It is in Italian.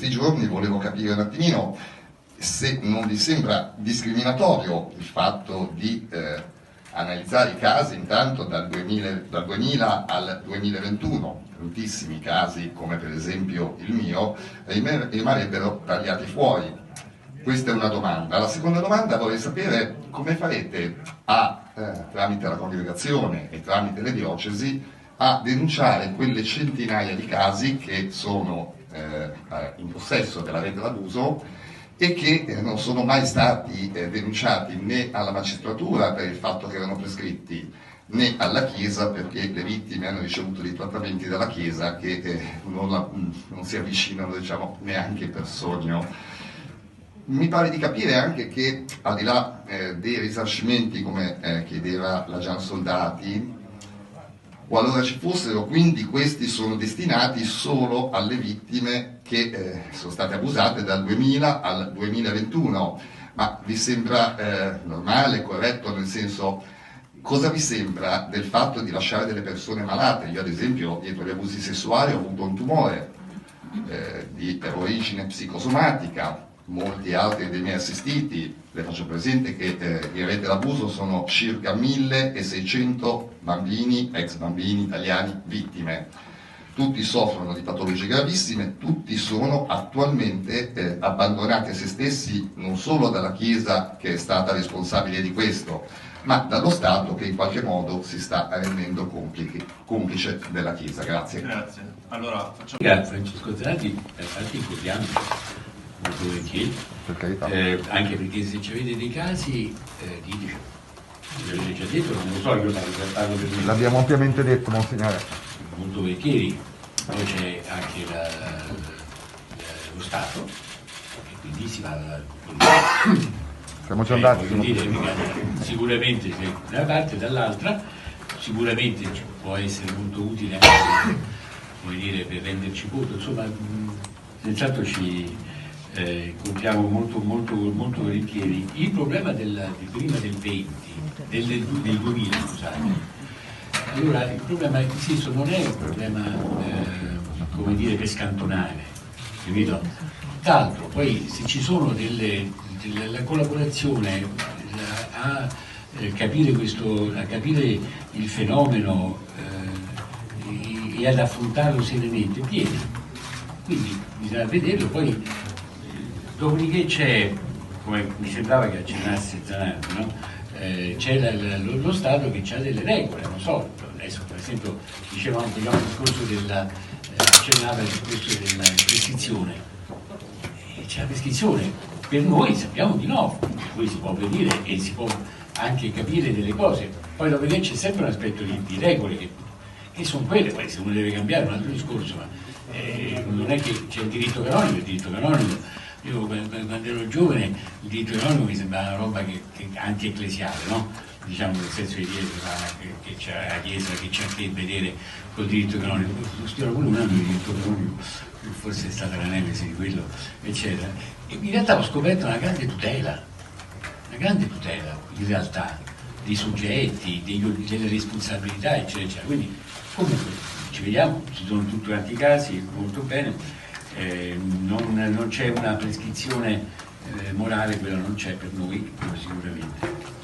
questi giorni volevo capire un attimino se non vi sembra discriminatorio il fatto di eh, analizzare i casi intanto dal 2000, dal 2000, al 2021, tantissimi casi come per esempio il mio, rimarrebbero tagliati fuori. Questa è una domanda. La seconda domanda vorrei sapere come farete a, eh, tramite la congregazione e tramite le diocesi a denunciare quelle centinaia di casi che sono in possesso della rete d'abuso e che eh, non sono mai stati eh, denunciati né alla magistratura per il fatto che erano prescritti né alla Chiesa perché le vittime hanno ricevuto dei trattamenti dalla Chiesa che eh, non, la, non, si avvicinano diciamo, neanche per sogno. Mi pare di capire anche che al di là eh, dei risarcimenti come eh, chiedeva la Gian Soldati, Qualora ci fossero, quindi questi sono destinati solo alle vittime che eh, sono state abusate dal 2000 al 2021. Ma vi sembra eh, normale, corretto, nel senso, cosa vi sembra del fatto di lasciare delle persone malate? Io ad esempio dietro gli abusi sessuali ho avuto un tumore eh, di origine psicosomatica, molti altri dei miei assistiti, le faccio presente che eh, in rete d'abuso sono circa 1600 bambini, ex bambini italiani vittime. Tutti soffrono di patologie gravissime, tutti sono attualmente eh, abbandonati a se stessi non solo dalla Chiesa che è stata responsabile di questo, ma dallo Stato che in qualche modo si sta rendendo complice, complice della Chiesa. Grazie. Grazie. Allora, facciamo... Grazie Francesco Zanati, infatti incontriamo molto volentieri, eh, anche perché se ci avete dei casi eh, diteci, l'avete già detto, non lo so, io parlo per me. L'abbiamo ampiamente detto, Monsignore. Molto volentieri, poi c'è anche la, la, lo Stato, e quindi si va alla Siamo già andati. Eh, dire, sicuramente se da una parte dall'altra, sicuramente può essere molto utile anche dire, per renderci conto, insomma, senz'altro ci eh, contiamo molto, molto, molto volentieri. Il problema del, di prima del 20, del, del 2000, scusate, allora il problema insisto, non è un problema eh, come dire per scantonare, capito? D'altro, poi se ci sono delle, delle la collaborazione la, a, eh, capire questo, a capire il fenomeno eh, e ad affrontarlo serenamente, viene. Quindi bisogna vederlo, poi Dopodiché c'è, come mi sembrava che accennasse Zanardi, no? eh, c'è lo, lo, Stato che ha delle regole, non so, adesso per esempio dicevamo anche il discorso della, eh, accennava il discorso della prescrizione, eh, c'è la prescrizione, per noi sappiamo di no, poi si può vedere e si può anche capire delle cose, poi dopodiché c'è sempre un aspetto di, di regole che, che, sono quelle, poi se uno deve cambiare un altro discorso, ma eh, non è che c'è il diritto canonico, il diritto canonico io quando ero giovane il diritto canonico mi sembrava una roba che, che anti-ecclesiale, no? diciamo nel senso di dire che, che c'è la Chiesa che c'è a che vedere col diritto canonico. Studiavo pure un anno di diritto canonico, forse è stata la nemesi di quello, eccetera. E in realtà ho scoperto una grande tutela, una grande tutela in realtà dei soggetti, dei, delle responsabilità, eccetera, eccetera. Quindi comunque ci vediamo, ci sono tutti quanti i casi, molto bene eh, non, non c'è una prescrizione eh, morale, quella non c'è per noi, sicuramente.